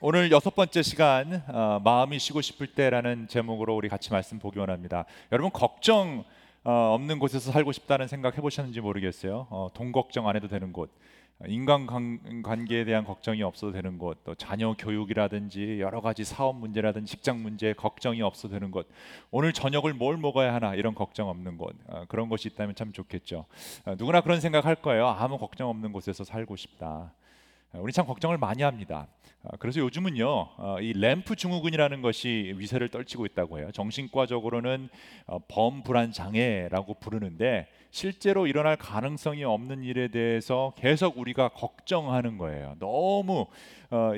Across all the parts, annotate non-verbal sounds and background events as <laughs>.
오늘 여섯 번째 시간 어, 마음이 쉬고 싶을 때라는 제목으로 우리 같이 말씀 보기 원합니다. 여러분 걱정 어, 없는 곳에서 살고 싶다는 생각 해보셨는지 모르겠어요. 어, 돈 걱정 안 해도 되는 곳, 인간 관계에 대한 걱정이 없어도 되는 곳, 또 자녀 교육이라든지 여러 가지 사업 문제라든지 직장 문제 걱정이 없어도 되는 곳, 오늘 저녁을 뭘 먹어야 하나 이런 걱정 없는 곳, 어, 그런 곳이 있다면 참 좋겠죠. 어, 누구나 그런 생각할 거예요. 아무 걱정 없는 곳에서 살고 싶다. 어, 우리 참 걱정을 많이 합니다. 아, 그래서 요즘은요, 어, 이 램프 증후군이라는 것이 위세를 떨치고 있다고 해요. 정신과적으로는 어, 범불안 장애라고 부르는데 실제로 일어날 가능성이 없는 일에 대해서 계속 우리가 걱정하는 거예요. 너무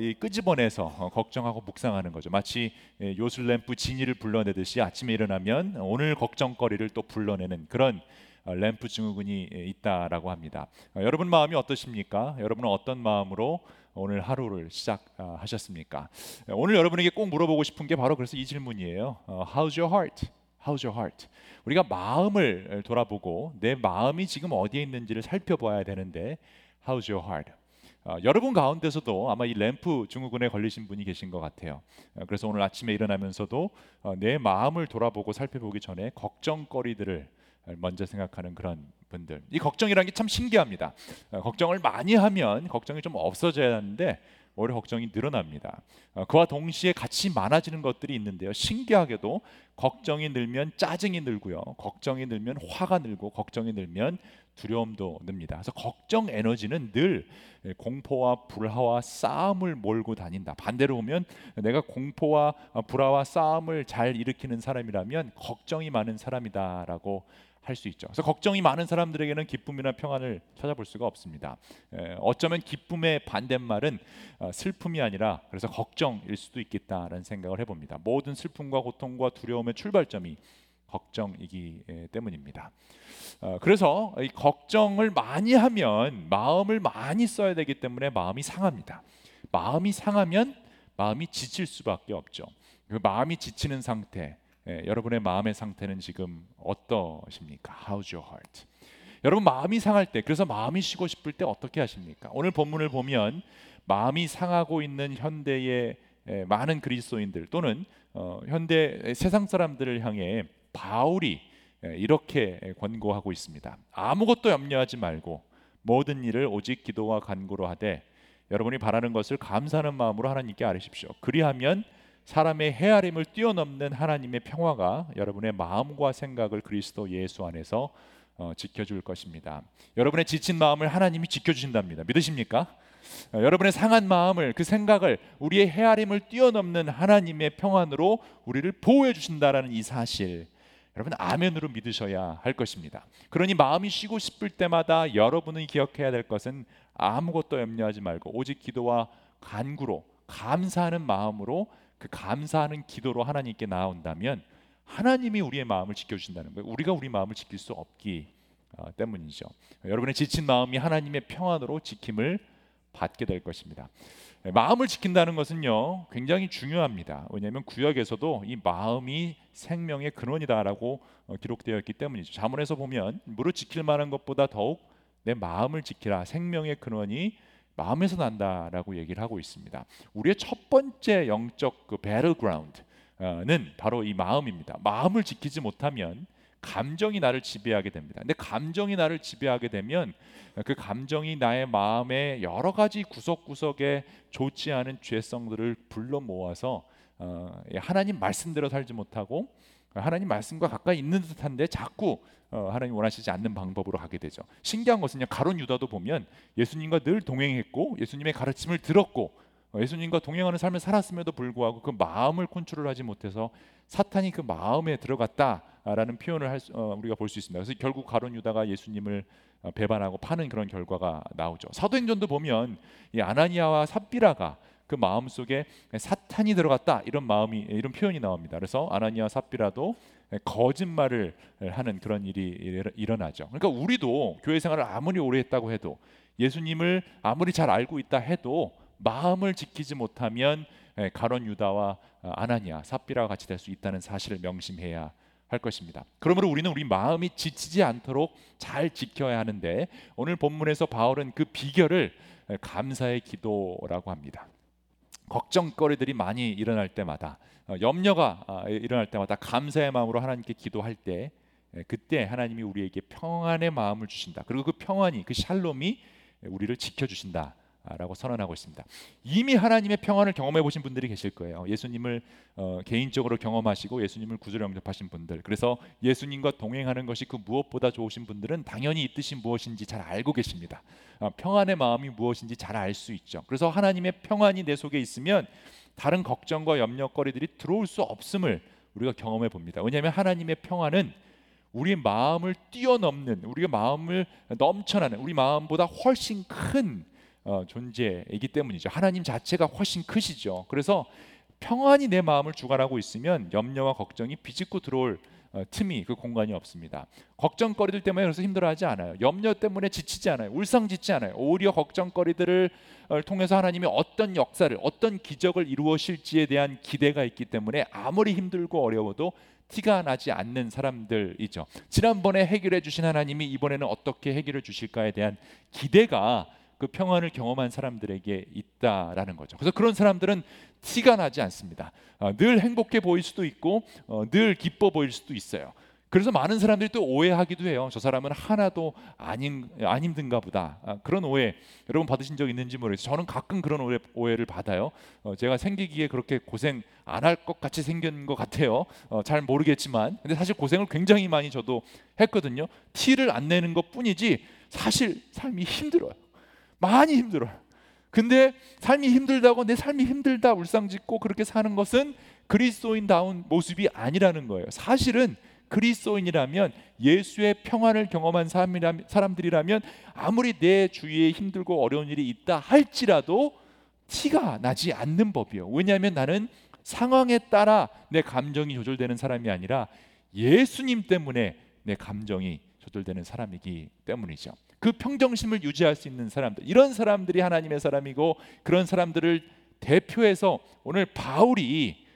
이 끄집어내서 걱정하고 묵상하는 거죠. 마치 예, 요술 램프 진이를 불러내듯이 아침에 일어나면 오늘 걱정거리를 또 불러내는 그런 램프 증후군이 예, 있다라고 합니다. 여러분 마음이 어떠십니까? 여러분은 어떤 마음으로 오늘 하루를 시작하셨습니까? 오늘 여러분에게 꼭 물어보고 싶은 게 바로 그래서 이 질문이에요. 어, How's your heart? How's your heart? 우리가 마음을 돌아보고 내 마음이 지금 어디에 있는지를 살펴봐야 되는데 How's your heart? 어, 여러분 가운데서도 아마 이 램프 증후군에 걸리신 분이 계신 것 같아요. 어, 그래서 오늘 아침에 일어나면서도 어, 내 마음을 돌아보고 살펴보기 전에 걱정거리들을 먼저 생각하는 그런 분들. 이 걱정이라는 게참 신기합니다. 어, 걱정을 많이 하면 걱정이 좀 없어져야 하는데 오히려 걱정이 늘어납니다. 어, 그와 동시에 같이 많아지는 것들이 있는데요. 신기하게도 걱정이 늘면 짜증이 늘고요. 걱정이 늘면 화가 늘고 걱정이 늘면 두려움도 듭니다. 그래서 걱정 에너지는 늘 공포와 불화와 싸움을 몰고 다닌다. 반대로 보면 내가 공포와 불화와 싸움을 잘 일으키는 사람이라면 걱정이 많은 사람이다라고 할 수 있죠. 그래서 걱정이 많은 사람들에게는 기쁨이나 평안을 찾아볼 수가 없습니다. 에, 어쩌면 기쁨의 반대말은 어, 슬픔이 아니라 그래서 걱정일 수도 있겠다라는 생각을 해봅니다. 모든 슬픔과 고통과 두려움의 출발점이 걱정이기 때문입니다. 어, 그래서 이 걱정을 많이 하면 마음을 많이 써야 되기 때문에 마음이 상합니다. 마음이 상하면 마음이 지칠 수밖에 없죠. 그 마음이 지치는 상태, 예, 여러분의 마음의 상태는 지금 어떠십니까? How's your heart? 여러분 마음이 상할 때 그래서 마음이 쉬고 싶을 때 어떻게 하십니까? 오늘 본문을 보면 마음이 상하고 있는 현대의 예, 많은 그리스도인들 또는 어, 현대 세상 사람들을 향해 바울이 예, 이렇게 권고하고 있습니다. 아무것도 염려하지 말고 모든 일을 오직 기도와 간구로 하되 여러분이 바라는 것을 감사하는 마음으로 하나님께 아뢰십시오. 그리하면 사람의 헤아림을 뛰어넘는 하나님의 평화가 여러분의 마음과 생각을 그리스도 예수 안에서 어, 지켜줄 것입니다. 여러분의 지친 마음을 하나님이 지켜주신답니다. 믿으십니까? 어, 여러분의 상한 마음을 그 생각을 우리의 헤아림을 뛰어넘는 하나님의 평안으로 우리를 보호해 주신다라는 이 사실 여러분 아멘으로 믿으셔야 할 것입니다. 그러니 마음이 쉬고 싶을 때마다 여러분이 기억해야 될 것은 아무것도 염려하지 말고 오직 기도와 간구로 감사하는 마음으로 그 감사하는 기도로 하나님께 나온다면 하나님이 우리의 마음을 지켜주신다는 거예요. 우리가 우리 마음을 지킬 수 없기 어, 때문이죠. 여러분의 지친 마음이 하나님의 평안으로 지킴을 받게 될 것입니다. 네, 마음을 지킨다는 것은요 굉장히 중요합니다. 왜냐하면 구약에서도 이 마음이 생명의 근원이다라고 어, 기록되어 있기 때문이죠. 자문에서 보면 무릇 지킬 만한 것보다 더욱 내 마음을 지키라 생명의 근원이 마음에서 난다라고 얘기를 하고 있습니다. 우리의 첫 번째 영적 그 배틀그라운드는 바로 이 마음입니다. 마음을 지키지 못하면 감정이 나를 지배하게 됩니다. 근데 감정이 나를 지배하게 되면 그 감정이 나의 마음의 여러 가지 구석구석에 좋지 않은 죄성들을 불러 모아서 어, 하나님 말씀대로 살지 못하고 하나님 말씀과 가까이 있는 듯한데 자꾸 어, 하나님 원하시지 않는 방법으로 가게 되죠. 신기한 것은요. 가론 유다도 보면 예수님과 늘 동행했고 예수님의 가르침을 들었고 어, 예수님과 동행하는 삶을 살았음에도 불구하고 그 마음을 컨트롤하지 못해서 사탄이 그 마음에 들어갔다라는 표현을 할 수, 어, 우리가 볼 수 있습니다. 그래서 결국 가론 유다가 예수님을 어, 배반하고 파는 그런 결과가 나오죠. 사도행전도 보면 이 아나니아와 삽비라가 그 마음 속에 사탄이 들어갔다 이런 마음이 이런 표현이 나옵니다. 그래서 아나니아 삽비라도 거짓말을 하는 그런 일이 일어나죠. 그러니까 우리도 교회 생활을 아무리 오래 했다고 해도 예수님을 아무리 잘 알고 있다 해도 마음을 지키지 못하면 가론 유다와 아나니아 삽비라와 같이 될 수 있다는 사실을 명심해야 할 것입니다. 그러므로 우리는 우리 마음이 지치지 않도록 잘 지켜야 하는데 오늘 본문에서 바울은 그 비결을 감사의 기도라고 합니다. 걱정거리들이 많이 일어날 때마다 어, 염려가 아, 일어날 때마다 감사의 마음으로 하나님께 기도할 때 예, 그때 하나님이 우리에게 평안의 마음을 주신다. 그리고 그 평안이 그 샬롬이 우리를 지켜 주신다. 라고 선언하고 있습니다. 이미 하나님의 평안을 경험해 보신 분들이 계실 거예요. 예수님을 어, 개인적으로 경험하시고 예수님을 구주로 영접하신 분들. 그래서 예수님과 동행하는 것이 그 무엇보다 좋으신 분들은 당연히 이 뜻이 무엇인지 잘 알고 계십니다. 어, 평안의 마음이 무엇인지 잘 알 수 있죠. 그래서 하나님의 평안이 내 속에 있으면 다른 걱정과 염려거리들이 들어올 수 없음을 우리가 경험해 봅니다. 왜냐하면 하나님의 평안은 우리 마음을 뛰어넘는 우리가 마음을 넘쳐나는 우리 마음보다 훨씬 큰 어, 존재이기 때문이죠. 하나님 자체가 훨씬 크시죠. 그래서 평안이 내 마음을 주관하고 있으면 염려와 걱정이 비집고 들어올 어, 틈이 그 공간이 없습니다. 걱정거리들 때문에 그래서 힘들어하지 않아요. 염려 때문에 지치지 않아요. 울상짓지 않아요. 오히려 걱정거리들을 어, 통해서 하나님이 어떤 역사를 어떤 기적을 이루어실지에 대한 기대가 있기 때문에 아무리 힘들고 어려워도 티가 나지 않는 사람들이죠. 지난번에 해결해 주신 하나님이 이번에는 어떻게 해결해 주실까에 대한 기대가 그 평안을 경험한 사람들에게 있다라는 거죠. 그래서 그런 사람들은 티가 나지 않습니다. 어, 늘 행복해 보일 수도 있고 어, 늘 기뻐 보일 수도 있어요. 그래서 많은 사람들이 또 오해하기도 해요. 저 사람은 하나도 안, 힘, 안 힘든가 보다. 아, 그런 오해 여러분 받으신 적 있는지 모르겠어요. 저는 가끔 그런 오해, 오해 를 받아요. 어, 제가 생기기에 그렇게 고생 안 할 것 같이 생긴 것 같아요. 어, 잘 모르겠지만, 근데 사실 고생을 굉장히 많이 저도 했거든요. 티를 안 내는 것 뿐이지 사실 삶이 힘들어요. 많이 힘들어요. 근데 삶이 힘들다고 내 삶이 힘들다 울상짓고 그렇게 사는 것은 그리스도인다운 모습이 아니라는 거예요. 사실은 그리스도인이라면 예수의 평안을 경험한 사람들이라면 아무리 내 주위에 힘들고 어려운 일이 있다 할지라도 티가 나지 않는 법이요. 왜냐하면 나는 상황에 따라 내 감정이 조절되는 사람이 아니라 예수님 때문에 내 감정이 조절되는 사람이기 때문이죠. 그 평정심을 유지할 수 있는 사람들 이런 사람들이 하나님의 사람이고 그런 사람들을 대표해서 오늘 바울이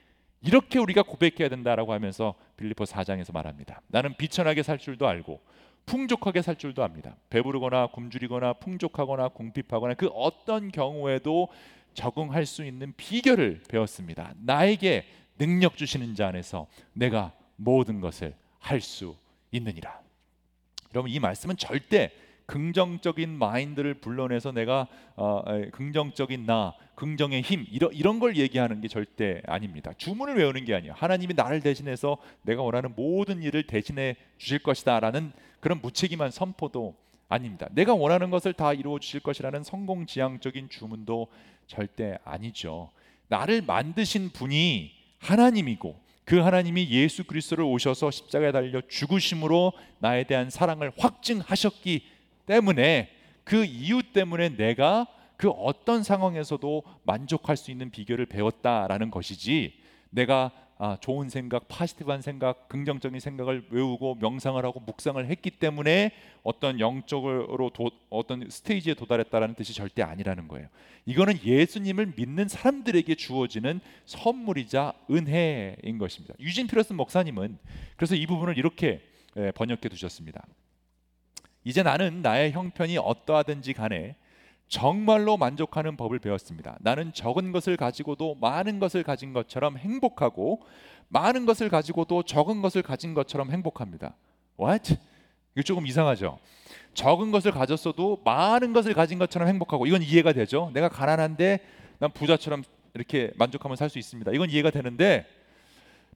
이렇게 우리가 고백해야 된다라고 하면서 빌리포 4장에서 말합니다. 나는 비천하게 살 줄도 알고 풍족하게 살 줄도 압니다. 배부르거나 굶주리거나 풍족하거나 궁핍하거나 그 어떤 경우에도 적응할 수 있는 비결을 배웠습니다. 나에게 능력 주시는 자 안에서 내가 모든 것을 할 수 있느니라. 여러분 이 말씀은 절대 긍정적인 마인드를 불러내서 내가 어, 긍정적인 나, 긍정의 힘 이런 이런 걸 얘기하는 게 절대 아닙니다. 주문을 외우는 게 아니에요. 하나님이 나를 대신해서 내가 원하는 모든 일을 대신해 주실 것이다라는 그런 무책임한 선포도 아닙니다. 내가 원하는 것을 다 이루어 주실 것이라는 성공지향적인 주문도 절대 아니죠. 나를 만드신 분이 하나님이고 그 하나님이 예수 그리스도를 오셔서 십자가에 달려 죽으심으로 나에 대한 사랑을 확증하셨기 때문에 그 이유 때문에 내가 그 어떤 상황에서도 만족할 수 있는 비결을 배웠다라는 것이지 내가 아, 좋은 생각, positive한 생각, 긍정적인 생각을 외우고 명상을 하고 묵상을 했기 때문에 어떤 영적으로 도, 어떤 stage에 도달했다라는 뜻이 절대 아니라는 거예요. 이거는 예수님을 믿는 사람들에게 주어지는 선물이자 은혜인 것입니다. 유진 피터슨 목사님은 그래서 이 부분을 이렇게 예, 번역해 두셨습니다. 이제 나는 나의 형편이 어떠하든지 간에 정말로 만족하는 법을 배웠습니다. 나는 적은 것을 가지고도 많은 것을 가진 것처럼 행복하고 많은 것을 가지고도 적은 것을 가진 것처럼 행복합니다. What? 이거 조금 이상하죠. 적은 것을 가졌어도 많은 것을 가진 것처럼 행복하고 이건 이해가 되죠. 내가 가난한데 난 부자처럼 이렇게 만족하면 살 수 있습니다. 이건 이해가 되는데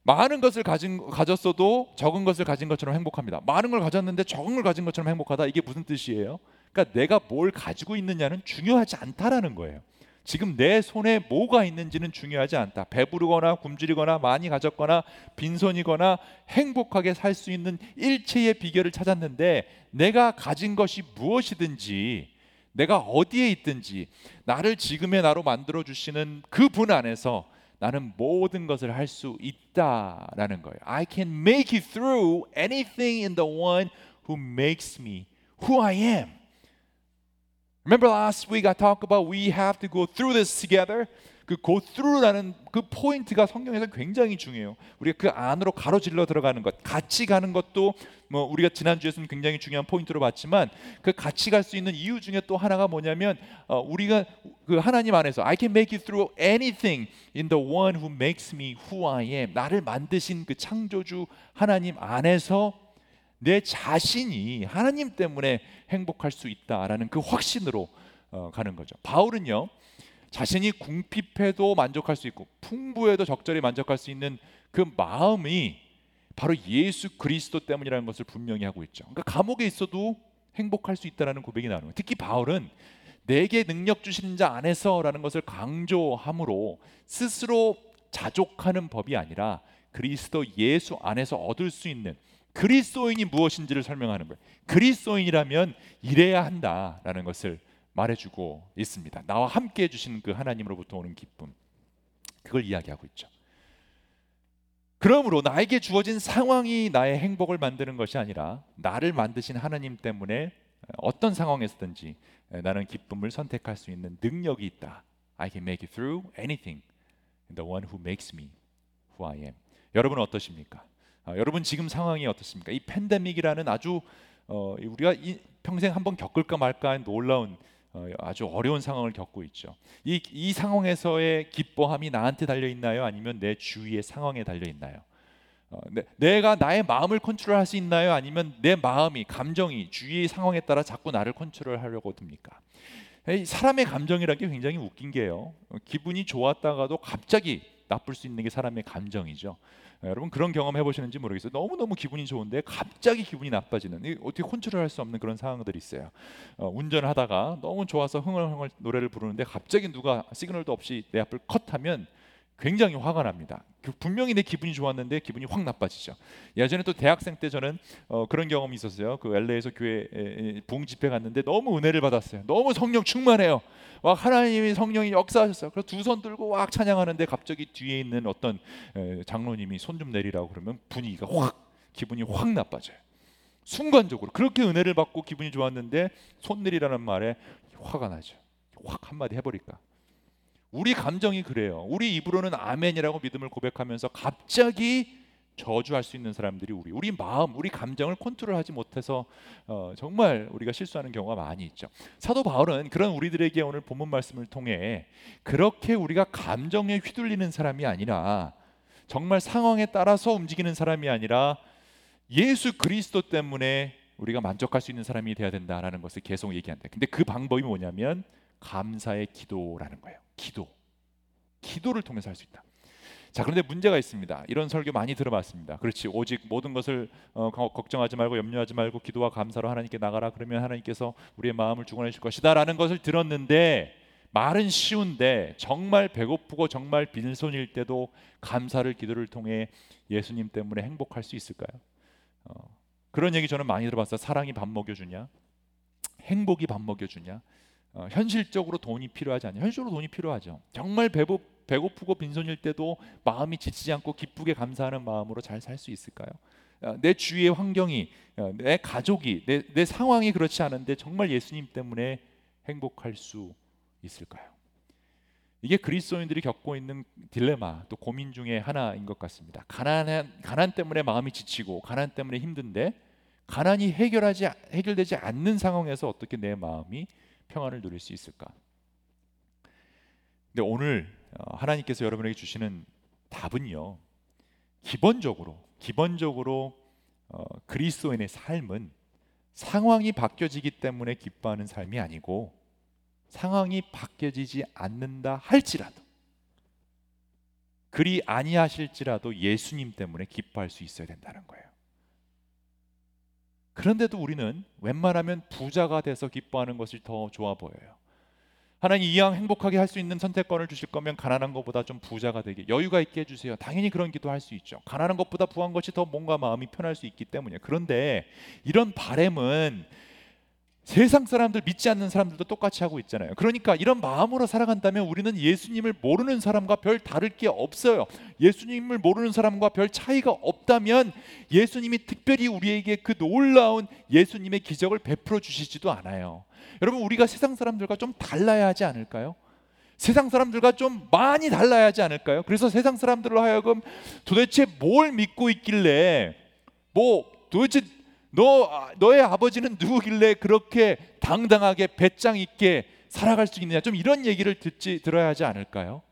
많은 것을 가진 가졌어도 적은 것을 가진 것처럼 행복합니다. 많은 걸 가졌는데 적은 걸 가진 것처럼 행복하다. 이게 무슨 뜻이에요? 그러니까 내가 뭘 가지고 있느냐는 중요하지 않다라는 거예요. 지금 내 손에 뭐가 있는지는 중요하지 않다. 배부르거나 굶주리거나 많이 가졌거나 빈손이거나 행복하게 살 수 있는 일체의 비결을 찾았는데 내가 가진 것이 무엇이든지 내가 어디에 있든지 나를 지금의 나로 만들어 주시는 그 분 안에서 나는 모든 것을 할 수 있다라는 거예요. I can make it through anything in the one who makes me who I am. Remember last week I talked about we have to go through this together. 그 go through라는 그 포인트가 성경에서 굉장히 중요해요. 우리가 그 안으로 가로질러 들어가는 것, 같이 가는 것도 뭐 우리가 지난 주에서는 굉장히 중요한 포인트로 봤지만 그 같이 갈 수 있는 이유 중에 또 하나가 뭐냐면 어, 우리가 그 하나님 안에서 I can make it through anything in the one who makes me who I am. 나를 만드신 그 창조주 하나님 안에서 내 자신이 하나님 때문에 행복할 수 있다라는 그 확신으로 어, 가는 거죠. 바울은요. 자신이 궁핍해도 만족할 수 있고 풍부해도 적절히 만족할 수 있는 그 마음이 바로 예수 그리스도 때문이라는 것을 분명히 하고 있죠. 그러니까 감옥에 있어도 행복할 수 있다라는 고백이 나오는 거예요. 특히 바울은 내게 능력 주시는 자 안에서라는 것을 강조함으로 스스로 자족하는 법이 아니라 그리스도 예수 안에서 얻을 수 있는 그리스도인이 무엇인지를 설명하는 거예요. 그리스도인이라면 이래야 한다라는 것을 말해주고 있습니다. 나와 함께 해주시는 그 하나님으로부터 오는 기쁨, 그걸 이야기하고 있죠. 그러므로 나에게 주어진 상황이 나의 행복을 만드는 것이 아니라 나를 만드신 하나님 때문에 어떤 상황에서든지 나는 기쁨을 선택할 수 있는 능력이 있다. I can make it through anything. The one who makes me who I am. 여러분은 어떠십니까? 아, 여러분 지금 상황이 어떻습니까? 이 팬데믹이라는 아주 어, 우리가 이, 평생 한번 겪을까 말까 한 놀라운 어, 아주 어려운 상황을 겪고 있죠. 이, 이 상황에서의 기뻐함이 나한테 달려 있나요? 아니면 내 주위의 상황에 달려 있나요? 어, 내, 내가 나의 마음을 컨트롤할 수 있나요? 아니면 내 마음이 감정이 주위의 상황에 따라 자꾸 나를 컨트롤하려고 듭니까? 사람의 감정이라는 게 굉장히 웃긴 게요. 기분이 좋았다가도 갑자기 나쁠 수 있는 게 사람의 감정이죠. 여러분 그런 경험 해보시는지 모르겠어요. 너무 너무 기분이 좋은데 갑자기 기분이 나빠지는 어떻게 컨트롤할 수 없는 그런 상황들이 있어요. 어, 운전을 하다가 너무 좋아서 흥얼흥얼 노래를 부르는데 갑자기 누가 시그널도 없이 내 앞을 컷하면 굉장히 화가 납니다. 그 분명히 내 기분이 좋았는데 기분이 확 나빠지죠. 예전에 또 대학생 때 저는 어, 그런 경험이 있었어요. 그 LA에서 교회 부흥 집회 갔는데 너무 은혜를 받았어요. 너무 성령 충만해요. 와 하나님이 성령이 역사하셨어요. 그래서 두 손 들고 왁 찬양하는데 갑자기 뒤에 있는 어떤 에, 장로님이 손 좀 내리라고 그러면 분위기가 확 기분이 확 나빠져요. 순간적으로 그렇게 은혜를 받고 기분이 좋았는데 손 내리라는 말에 화가 나죠. 확 한마디 해버릴까. 우리 감정이 그래요. 우리 입으로는 아멘이라고 믿음을 고백하면서 갑자기 저주할 수 있는 사람들이 우리 우리 마음, 우리 감정을 컨트롤하지 못해서 어, 정말 우리가 실수하는 경우가 많이 있죠. 사도 바울은 그런 우리들에게 오늘 본문 말씀을 통해 그렇게 우리가 감정에 휘둘리는 사람이 아니라 정말 상황에 따라서 움직이는 사람이 아니라 예수 그리스도 때문에 우리가 만족할 수 있는 사람이 되어야 된다라는 것을 계속 얘기한다. 근데 그 방법이 뭐냐면 감사의 기도라는 거예요. 기도. 기도를 통해서 할 수 있다. 자 그런데 문제가 있습니다. 이런 설교 많이 들어봤습니다. 그렇지 오직 모든 것을 어, 걱정하지 말고 염려하지 말고 기도와 감사로 하나님께 나가라. 그러면 하나님께서 우리의 마음을 주관해 줄 것이다라는 것을 들었는데 말은 쉬운데 정말 배고프고 정말 빈손일 때도 감사를 기도를 통해 예수님 때문에 행복할 수 있을까요? 어, 그런 얘기 저는 많이 들어봤어요. 사랑이 밥 먹여주냐? 행복이 밥 먹여주냐? 어, 현실적으로 돈이 필요하지 않냐? 현실적으로 돈이 필요하죠. 정말 배고, 배고프고 빈손일 때도 마음이 지치지 않고 기쁘게 감사하는 마음으로 잘 살 수 있을까요? 어, 내 주위의 환경이, 어, 내 가족이, 내, 내 상황이 그렇지 않은데 정말 예수님 때문에 행복할 수 있을까요? 이게 그리스도인들이 겪고 있는 딜레마 또 고민 중에 하나인 것 같습니다. 가난 가난 때문에 마음이 지치고 가난 때문에 힘든데 가난이 해결하지 해결되지 않는 상황에서 어떻게 내 마음이 평안을 누릴 수 있을까? 근데 오늘 어, 하나님께서 여러분에게 주시는 답은요. 기본적으로 기본적으로 어, 그리스도인의 삶은 상황이 바뀌어지기 때문에 기뻐하는 삶이 아니고 상황이 바뀌어지지 않는다 할지라도 그리 아니하실지라도 예수님 때문에 기뻐할 수 있어야 된다는 거예요. 그런데도 우리는 웬만하면 부자가 돼서 기뻐하는 것이 더 좋아 보여요. 하나님 이왕 행복하게 할 수 있는 선택권을 주실 거면 가난한 것보다 좀 부자가 되게 여유가 있게 해주세요. 당연히 그런 기도 할 수 있죠. 가난한 것보다 부한 것이 더 뭔가 마음이 편할 수 있기 때문에 그런데 이런 바램은 세상 사람들 믿지 않는 사람들도 똑같이 하고 있잖아요. 그러니까 이런 마음으로 살아간다면 우리는 예수님을 모르는 사람과 별 다를 게 없어요. 예수님을 모르는 사람과 별 차이가 없다면 예수님이 특별히 우리에게 그 놀라운 예수님의 기적을 베풀어 주시지도 않아요. 여러분 우리가 세상 사람들과 좀 달라야 하지 않을까요? 세상 사람들과 좀 많이 달라야 하지 않을까요? 그래서 세상 사람들로 하여금 도대체 뭘 믿고 있길래 뭐 도대체 너 너의 아버지는 누구길래 그렇게 당당하게 배짱 있게 살아갈 수 있느냐 좀 이런 얘기를 듣지 들어야 하지 않을까요?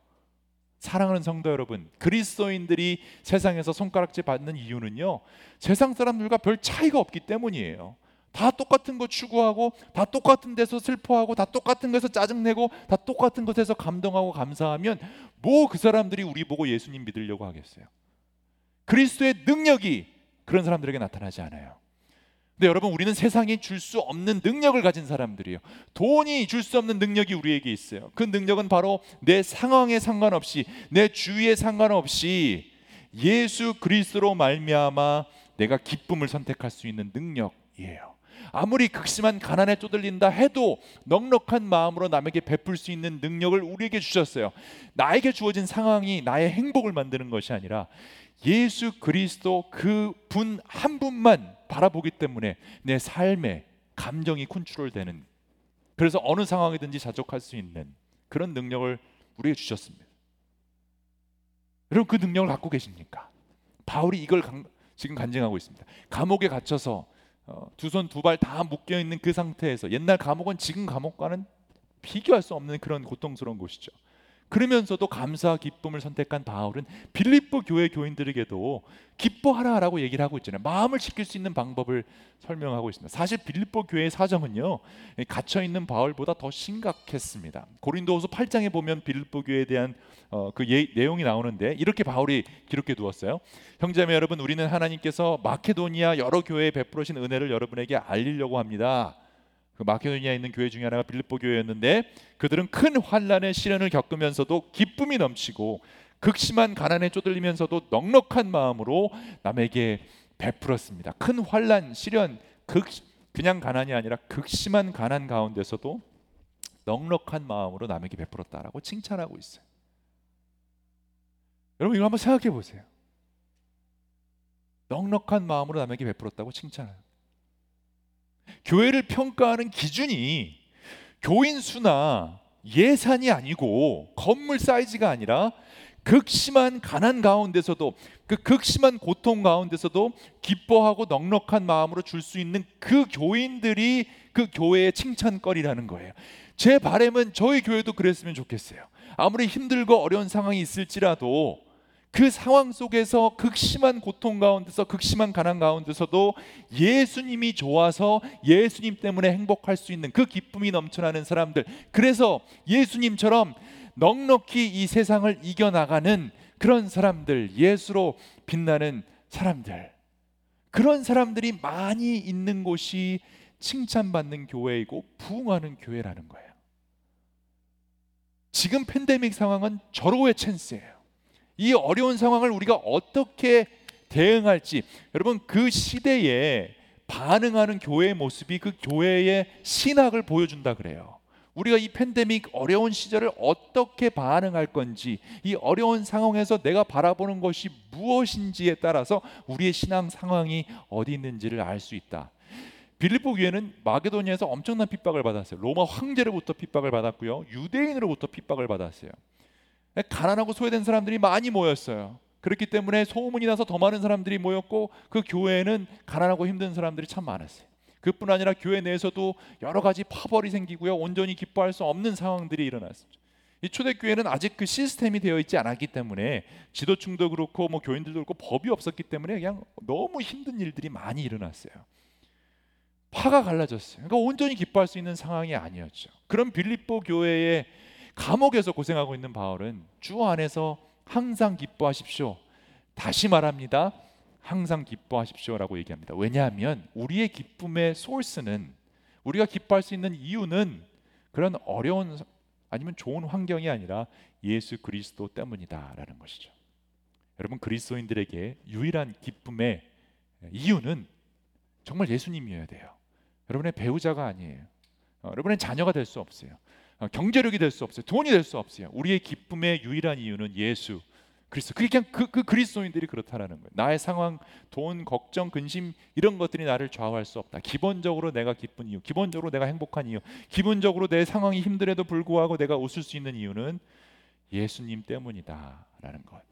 사랑하는 성도 여러분, 그리스도인들이 세상에서 손가락질 받는 이유는요. 세상 사람들과 별 차이가 없기 때문이에요. 다 똑같은 거 추구하고 다 똑같은 데서 슬퍼하고 다 똑같은 것에서 짜증내고 다 똑같은 것에서 감동하고 감사하면 뭐 그 사람들이 우리 보고 예수님 믿으려고 하겠어요. 그리스도의 능력이 그런 사람들에게 나타나지 않아요. 근데 여러분 우리는 세상이 줄 수 없는 능력을 가진 사람들이에요. 돈이 줄 수 없는 능력이 우리에게 있어요. 그 능력은 바로 내 상황에 상관없이 내 주위에 상관없이 예수 그리스도로 말미암아 내가 기쁨을 선택할 수 있는 능력이에요. 아무리 극심한 가난에 쪼들린다 해도 넉넉한 마음으로 남에게 베풀 수 있는 능력을 우리에게 주셨어요. 나에게 주어진 상황이 나의 행복을 만드는 것이 아니라 예수 그리스도 그 분 한 분만 바라보기 때문에 내 삶에 감정이 컨트롤되는 그래서 어느 상황이든지 자족할 수 있는 그런 능력을 우리에게 주셨습니다. 여러분 그 능력을 갖고 계십니까? 바울이 이걸 강, 지금 간증하고 있습니다. 감옥에 갇혀서 어, 두손 두 발 다 묶여 있는 그 상태에서 옛날 감옥은 지금 감옥과는 비교할 수 없는 그런 고통스러운 곳이죠. 그러면서도 감사와 기쁨을 선택한 바울은 빌립보 교회 교인들에게도 기뻐하라라고 얘기를 하고 있잖아요. 마음을 지킬 수 있는 방법을 설명하고 있습니다. 사실 빌립보 교회의 사정은요 갇혀 있는 바울보다 더 심각했습니다. 고린도후서 8장에 보면 빌립보 교회에 대한 어, 그 예, 내용이 나오는데 이렇게 바울이 기록해 두었어요. 형제매 여러분, 우리는 하나님께서 마케도니아 여러 교회에 베풀으신 은혜를 여러분에게 알리려고 합니다. 그 마케도니아에 있는 교회 중에 하나가 빌립보 교회였는데 그들은 큰 환란의 시련을 겪으면서도 기쁨이 넘치고 극심한 가난에 쪼들리면서도 넉넉한 마음으로 남에게 베풀었습니다. 큰 환란, 시련, 극 그냥 가난이 아니라 극심한 가난 가운데서도 넉넉한 마음으로 남에게 베풀었다라고 칭찬하고 있어요. 여러분 이거 한번 생각해 보세요. 넉넉한 마음으로 남에게 베풀었다고 칭찬해요. 교회를 평가하는 기준이 교인 수나 예산이 아니고 건물 사이즈가 아니라 극심한 가난 가운데서도 그 극심한 고통 가운데서도 기뻐하고 넉넉한 마음으로 줄 수 있는 그 교인들이 그 교회의 칭찬거리라는 거예요. 제 바람은 저희 교회도 그랬으면 좋겠어요. 아무리 힘들고 어려운 상황이 있을지라도 그 상황 속에서 극심한 고통 가운데서 극심한 가난 가운데서도 예수님이 좋아서 예수님 때문에 행복할 수 있는 그 기쁨이 넘쳐나는 사람들 그래서 예수님처럼 넉넉히 이 세상을 이겨나가는 그런 사람들 예수로 빛나는 사람들 그런 사람들이 많이 있는 곳이 칭찬받는 교회이고 부흥하는 교회라는 거예요. 지금 팬데믹 상황은 절호의 찬스예요. 이 어려운 상황을 우리가 어떻게 대응할지 여러분 그 시대에 반응하는 교회의 모습이 그 교회의 신학을 보여준다 그래요. 우리가 이 팬데믹 어려운 시절을 어떻게 반응할 건지 이 어려운 상황에서 내가 바라보는 것이 무엇인지에 따라서 우리의 신앙 상황이 어디 있는지를 알 수 있다. 빌립보 교회는 마게도니아에서 엄청난 핍박을 받았어요. 로마 황제로부터 핍박을 받았고요. 유대인으로부터 핍박을 받았어요. 가난하고 소외된 사람들이 많이 모였어요. 그렇기 때문에 소문이 나서 더 많은 사람들이 모였고 그 교회에는 가난하고 힘든 사람들이 참 많았어요. 그뿐 아니라 교회 내에서도 여러 가지 파벌이 생기고요. 온전히 기뻐할 수 없는 상황들이 일어났습니다. 이 초대교회는 아직 그 시스템이 되어 있지 않았기 때문에 지도층도 그렇고 뭐 교인들도 그렇고 법이 없었기 때문에 그냥 너무 힘든 일들이 많이 일어났어요. 파가 갈라졌어요. 그러니까 온전히 기뻐할 수 있는 상황이 아니었죠. 그런 빌립보 교회의 감옥에서 고생하고 있는 바울은 주 안에서 항상 기뻐하십시오. 다시 말합니다. 항상 기뻐하십시오라고 얘기합니다. 왜냐하면 우리의 기쁨의 소스는 우리가 기뻐할 수 있는 이유는 그런 어려운 아니면 좋은 환경이 아니라 예수 그리스도 때문이다라는 것이죠. 여러분 그리스도인들에게 유일한 기쁨의 이유는 정말 예수님이어야 돼요. 여러분의 배우자가 아니에요. 어, 여러분의 자녀가 될 수 없어요. 어, 경제력이 될 수 없어요. 돈이 될 수 없어요. 우리의 기쁨의 유일한 이유는 예수 그리스도. 그게 그냥 그, 그 그리스도인들이 그렇다라는 거예요. 나의 상황, 돈, 걱정, 근심 이런 것들이 나를 좌우할 수 없다. 기본적으로 내가 기쁜 이유, 기본적으로 내가 행복한 이유, 기본적으로 내 상황이 힘들에도 불구하고 내가 웃을 수 있는 이유는 예수님 때문이다라는 것.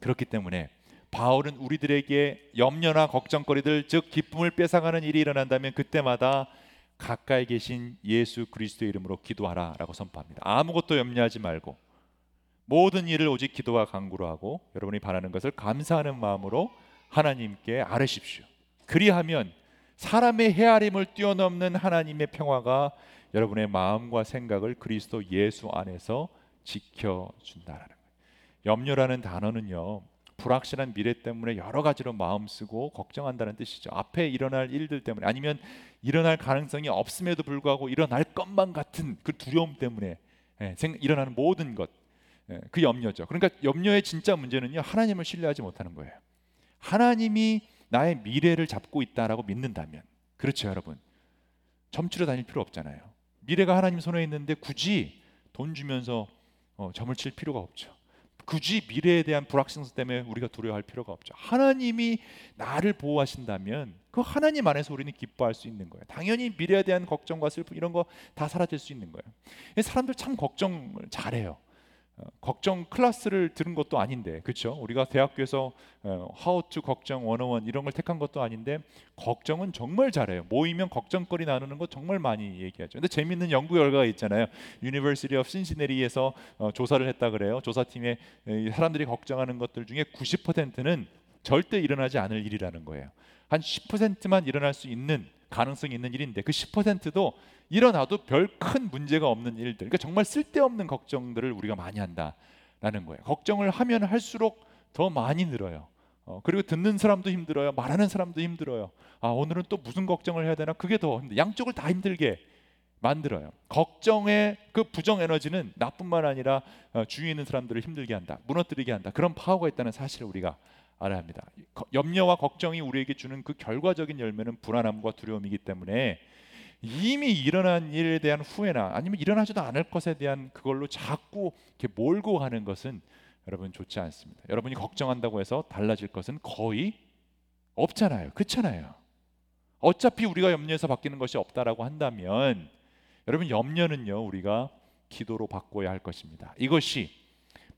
그렇기 때문에 바울은 우리들에게 염려나 걱정거리들 즉 기쁨을 뺏어가는 일이 일어난다면 그때마다 가까이 계신 예수 그리스도의 이름으로 기도하라라고 선포합니다. 아무것도 염려하지 말고 모든 일을 오직 기도와 간구로 하고 여러분이 바라는 것을 감사하는 마음으로 하나님께 아뢰십시오. 그리하면 사람의 헤아림을 뛰어넘는 하나님의 평화가 여러분의 마음과 생각을 그리스도 예수 안에서 지켜 준다라는 거예요. 염려라는 단어는요. 불확실한 미래 때문에 여러 가지로 마음 쓰고 걱정한다는 뜻이죠. 앞에 일어날 일들 때문에 아니면 일어날 가능성이 없음에도 불구하고 일어날 것만 같은 그 두려움 때문에 예, 일어나는 모든 것, 예, 그 염려죠. 그러니까 염려의 진짜 문제는요 하나님을 신뢰하지 못하는 거예요. 하나님이 나의 미래를 잡고 있다라고 믿는다면, 그렇죠, 여러분. 점치러 다닐 필요 없잖아요. 미래가 하나님 손에 있는데 굳이 돈 주면서 어, 점을 칠 필요가 없죠. 굳이 미래에 대한 불확실성 때문에 우리가 두려워할 필요가 없죠. 하나님이 나를 보호하신다면 그 하나님 안에서 우리는 기뻐할 수 있는 거예요. 당연히 미래에 대한 걱정과 슬픔 이런 거 다 사라질 수 있는 거예요. 사람들 참 걱정을 잘해요. 어, 걱정 class를 들은 것도 아닌데 그렇죠? 우리가 대학교에서 어, How to 걱정 101 이런 걸 택한 것도 아닌데 걱정은 정말 잘해요. 모이면 걱정거리 나누는 거 정말 많이 얘기하죠. 근데 재밌는 연구 결과가 있잖아요. Of Cincinnati에서 어, 조사를 했다 그래요. 조사팀에 사람들이 걱정하는 것들 중에 90%는 절대 일어나지 않을 일이라는 거예요. 한 10%만 일어날 수 있는 가능성이 있는 일인데 그 10%도 일어나도 별 큰 문제가 없는 일들. 그러니까 정말 쓸데없는 걱정들을 우리가 많이 한다라는 거예요. 걱정을 하면 할수록 더 많이 늘어요. 어, 그리고 듣는 사람도 힘들어요. 말하는 사람도 힘들어요. 아 오늘은 또 무슨 걱정을 해야 되나? 그게 더 힘들. 양쪽을 다 힘들게 만들어요. 걱정의 그 부정 에너지는 나뿐만 아니라 어, 주위에 있는 사람들을 힘들게 한다, 무너뜨리게 한다. 그런 파워가 있다는 사실을 우리가 알아야 합니다. 염려와 걱정이 우리에게 주는 그 결과적인 열매는 불안함과 두려움이기 때문에 이미 일어난 일에 대한 후회나 아니면 일어나지도 않을 것에 대한 그걸로 자꾸 이렇게 몰고 가는 것은 여러분 좋지 않습니다. 여러분이 걱정한다고 해서 달라질 것은 거의 없잖아요. 그렇잖아요. 어차피 우리가 염려해서 바뀌는 것이 없다라고 한다면 여러분 염려는요 우리가 기도로 바꿔야 할 것입니다. 이것이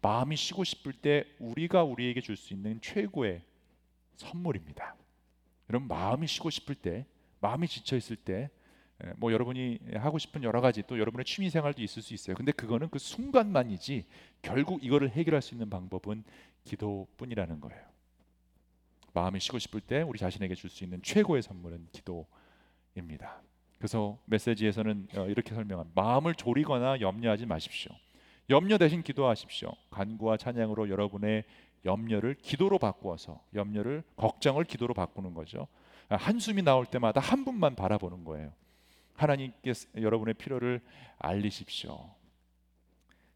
마음이 쉬고 싶을 때 우리가 우리에게 줄 수 있는 최고의 선물입니다. 여러분 마음이 쉬고 싶을 때, 마음이 지쳐 있을 때, 뭐 여러분이 하고 싶은 여러 가지 또 여러분의 취미 생활도 있을 수 있어요. 근데 그거는 그 순간만이지 결국 이거를 해결할 수 있는 방법은 기도뿐이라는 거예요. 마음이 쉬고 싶을 때 우리 자신에게 줄 수 있는 최고의 선물은 기도입니다. 그래서 메시지에서는 어, 이렇게 설명합니다. 마음을 졸이거나 염려하지 마십시오. 염려 대신 기도하십시오. 간구와 찬양으로 여러분의 염려를 기도로 바꾸어서 염려를 걱정을 기도로 바꾸는 거죠. 한숨이 나올 때마다 한 분만 바라보는 거예요. 하나님께 여러분의 필요를 알리십시오.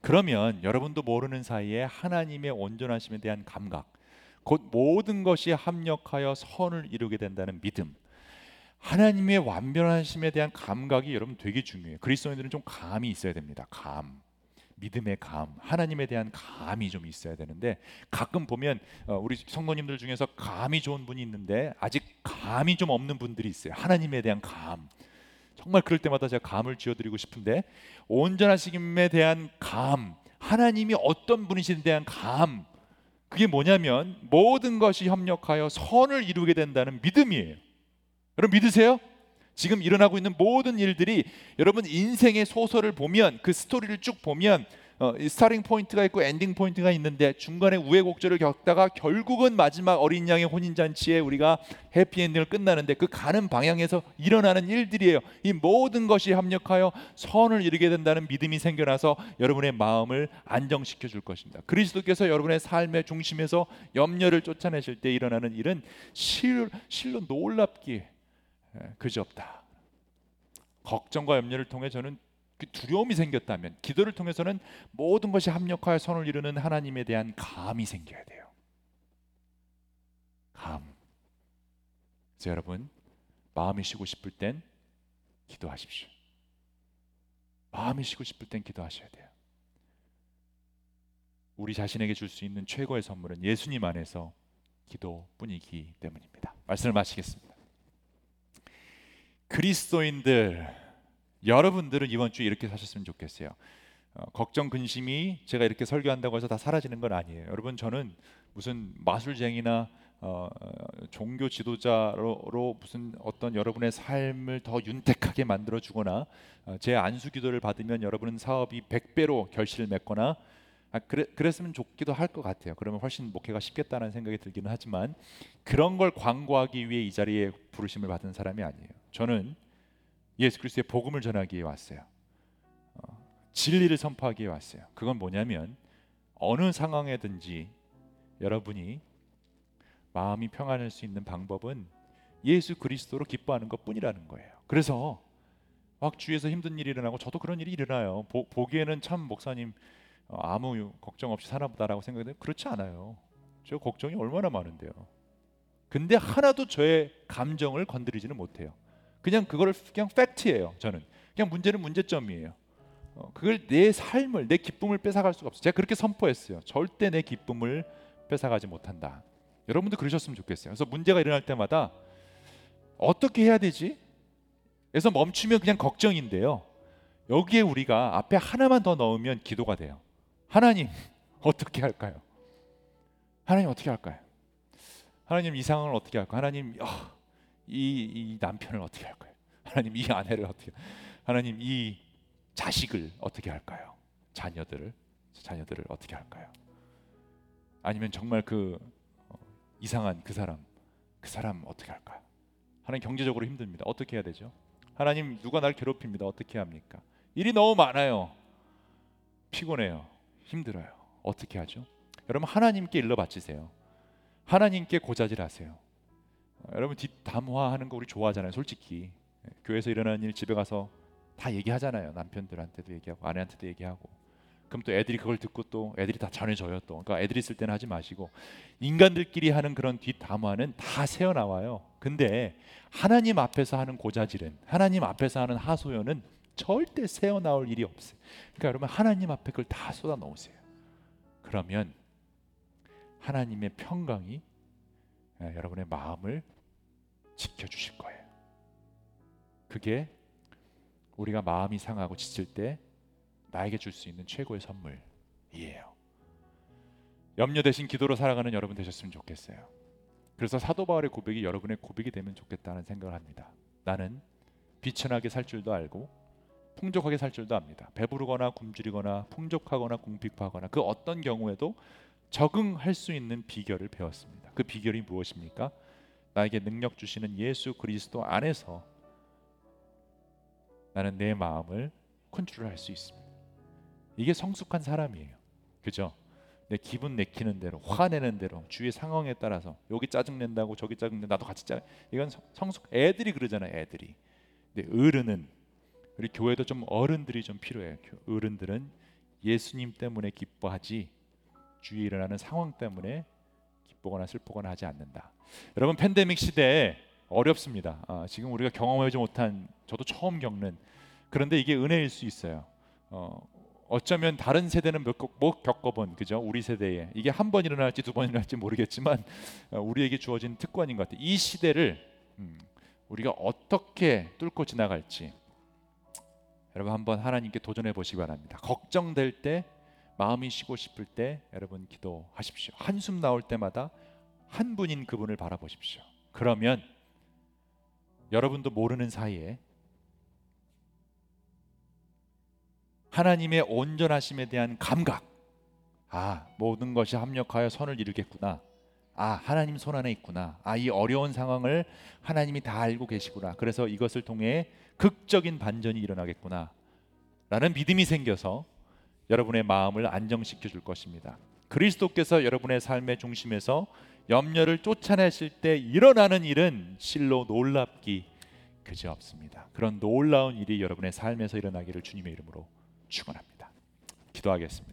그러면 여러분도 모르는 사이에 하나님의 온전하심에 대한 감각, 곧 모든 것이 합력하여 선을 이루게 된다는 믿음, 하나님의 완전하심에 대한 감각이 여러분 되게 중요해요. 그리스도인들은 좀 감이 있어야 됩니다. 감. 믿음의 감, 하나님에 대한 감이 좀 있어야 되는데 가끔 보면 어, 우리 성도님들 중에서 감이 좋은 분이 있는데 아직 감이 좀 없는 분들이 있어요. 하나님에 대한 감. 정말 그럴 때마다 제가 감을 쥐어드리고 싶은데 온전하심에 대한 감, 하나님이 어떤 분이신에 대한 감, 그게 뭐냐면 모든 것이 협력하여 선을 이루게 된다는 믿음이에요. 여러분 믿으세요? 지금 일어나고 있는 모든 일들이 여러분 인생의 소설을 보면 그 스토리를 쭉 보면 어, starting point가 있고 ending point가 있는데 중간에 우여곡절을 겪다가 결국은 마지막 어린 양의 혼인 잔치에 우리가 해피 엔딩을 끝나는데 그 가는 방향에서 일어나는 일들이에요. 이 모든 것이 합력하여 선을 이루게 된다는 믿음이 생겨나서 여러분의 마음을 안정시켜 줄 것입니다. 그리스도께서 여러분의 삶의 중심에서 염려를 쫓아내실 때 일어나는 일은 실, 실로 놀랍기에 예, 그지없다. 걱정과 염려를 통해 저는 그 두려움이 생겼다면 기도를 통해서는 모든 것이 합력하여 선을 이루는 하나님에 대한 감이 생겨야 돼요. 감. 그래서 여러분 마음이 쉬고 싶을 땐 기도하십시오. 마음이 쉬고 싶을 땐 기도하셔야 돼요. 우리 자신에게 줄 수 있는 최고의 선물은 예수님 안에서 기도뿐이기 때문입니다. 말씀을 마치겠습니다. 그리스도인들 여러분들은 이번 주에 이렇게 사셨으면 좋겠어요. 어, 걱정 근심이 제가 이렇게 설교한다고 해서 다 사라지는 건 아니에요. 여러분 저는 무슨 마술쟁이나 어, 종교 지도자로 무슨 어떤 여러분의 삶을 더 윤택하게 만들어 주거나 어, 제 안수 기도를 받으면 여러분은 사업이 100배로 결실을 맺거나 아, 그래, 그랬으면 좋기도 할 것 같아요. 그러면 훨씬 목회가 쉽겠다는 생각이 들기는 하지만 그런 걸 광고하기 위해 이 자리에 부르심을 받은 사람이 아니에요. 저는 예수 그리스도의 복음을 전하기 위해 왔어요. 어, 진리를 선포하기 위해 왔어요. 그건 뭐냐면 어느 상황에든지 여러분이 마음이 평안할 수 있는 방법은 예수 그리스도로 기뻐하는 것뿐이라는 거예요. 그래서 막 주위에서 힘든 일이 일어나고 저도 그런 일이 일어나요. 보, 보기에는 참 목사님 어, 아무 걱정 없이 사나보다라고 생각했는데 그렇지 않아요. 저 걱정이 얼마나 많은데요. 근데 하나도 저의 감정을 건드리지는 못해요. 그냥 그거를 그냥 팩트예요. 저는 그냥 문제는 문제점이에요. 어, 그걸 내 삶을 내 기쁨을 뺏어갈 수가 없어요. 제가 그렇게 선포했어요. 절대 내 기쁨을 뺏어가지 못한다. 여러분도 그러셨으면 좋겠어요. 그래서 문제가 일어날 때마다 어떻게 해야 되지? 그래서 멈추면 그냥 걱정인데요. 여기에 우리가 앞에 하나만 더 넣으면 기도가 돼요. 하나님 <laughs> 어떻게 할까요? 하나님 어떻게 할까요? 하나님 이 상황을 어떻게 할까요? 하나님 어, 이, 이 남편을 어떻게 할까요? 하나님 이 아내를 어떻게 하나님 이 자식을 어떻게 할까요? 자녀들을 자녀들을 어떻게 할까요? 아니면 정말 그 이상한 그 사람 그 사람 어떻게 할까요? 하나님 경제적으로 힘듭니다. 어떻게 해야 되죠? 하나님 누가 날 괴롭힙니다. 어떻게 합니까? 일이 너무 많아요. 피곤해요. 힘들어요. 어떻게 하죠? 여러분 하나님께 일러 바치세요. 하나님께 고자질하세요. 여러분 뒷담화하는 거 우리 좋아하잖아요. 솔직히 교회에서 일어나는 일 집에 가서 다 얘기하잖아요. 남편들한테도 얘기하고 아내한테도 얘기하고 그럼 또 애들이 그걸 듣고 또 애들이 다 전해줘요 또. 그러니까 애들이 있을 때는 하지 마시고 인간들끼리 하는 그런 뒷담화는 다 새어 나와요. 근데 하나님 앞에서 하는 고자질은 하나님 앞에서 하는 하소연은 절대 새어 나올 일이 없어요. 그러니까 여러분 하나님 앞에 그걸 다 쏟아 놓으세요. 그러면 하나님의 평강이 예, 여러분의 마음을 지켜 주실 거예요. 그게 우리가 마음이 상하고 지칠 때 나에게 줄 수 있는 최고의 선물이에요. 염려 대신 기도로 살아가는 여러분 되셨으면 좋겠어요. 그래서 사도 바울의 고백이 여러분의 고백이 되면 좋겠다는 생각을 합니다. 나는 비천하게 살 줄도 알고 풍족하게 살 줄도 압니다. 배부르거나 굶주리거나 풍족하거나 궁핍하거나 그 어떤 경우에도 적응할 수 있는 비결을 배웠습니다. 그 비결이 무엇입니까? 나에게 능력 주시는 예수 그리스도 안에서 나는 내 마음을 컨트롤할 수 있습니다. 이게 성숙한 사람이에요. 그죠? 내 기분 내키는 대로 화내는 대로 주위 상황에 따라서 여기 짜증 낸다고 저기 짜증 내 나도 같이 짜 이건 성숙 애들이 그러잖아요 애들이 근데 어른은 우리 교회도 좀 어른들이 좀 필요해요 어른들은 예수님 때문에 기뻐하지 주위에 일어나는 상황 때문에 기쁘거나 슬프거나 하지 않는다. 여러분 팬데믹 시대에 어렵습니다. 아, 지금 우리가 경험하지 못한 저도 처음 겪는 그런데 이게 은혜일 수 있어요. 어, 어쩌면 다른 세대는 못, 못 겪어본 그죠? 우리 세대에. 이게 한 번 일어날지 두 번 일어날지 모르겠지만 어, 우리에게 주어진 특권인 것 같아요. 이 시대를 음, 우리가 어떻게 뚫고 지나갈지. 여러분 한번 하나님께 도전해 보시기 바랍니다. 걱정될 때 마음이 쉬고 싶을 때 여러분 기도하십시오. 한숨 나올 때마다 한 분인 그분을 바라보십시오. 그러면 여러분도 모르는 사이에 하나님의 온전하심에 대한 감각. 아, 모든 것이 합력하여 선을 이루겠구나. 아, 하나님 손 안에 있구나. 아, 이 어려운 상황을 하나님이 다 알고 계시구나. 그래서 이것을 통해 극적인 반전이 일어나겠구나. 라는 믿음이 생겨서 여러분의 마음을 안정시켜 줄 것입니다. 그리스도께서 여러분의 삶의 중심에서 염려를 쫓아내실 때 일어나는 일은 실로 놀랍기 그지 없습니다. 그런 놀라운 일이 여러분의 삶에서 일어나기를 주님의 이름으로 축원합니다. 기도하겠습니다.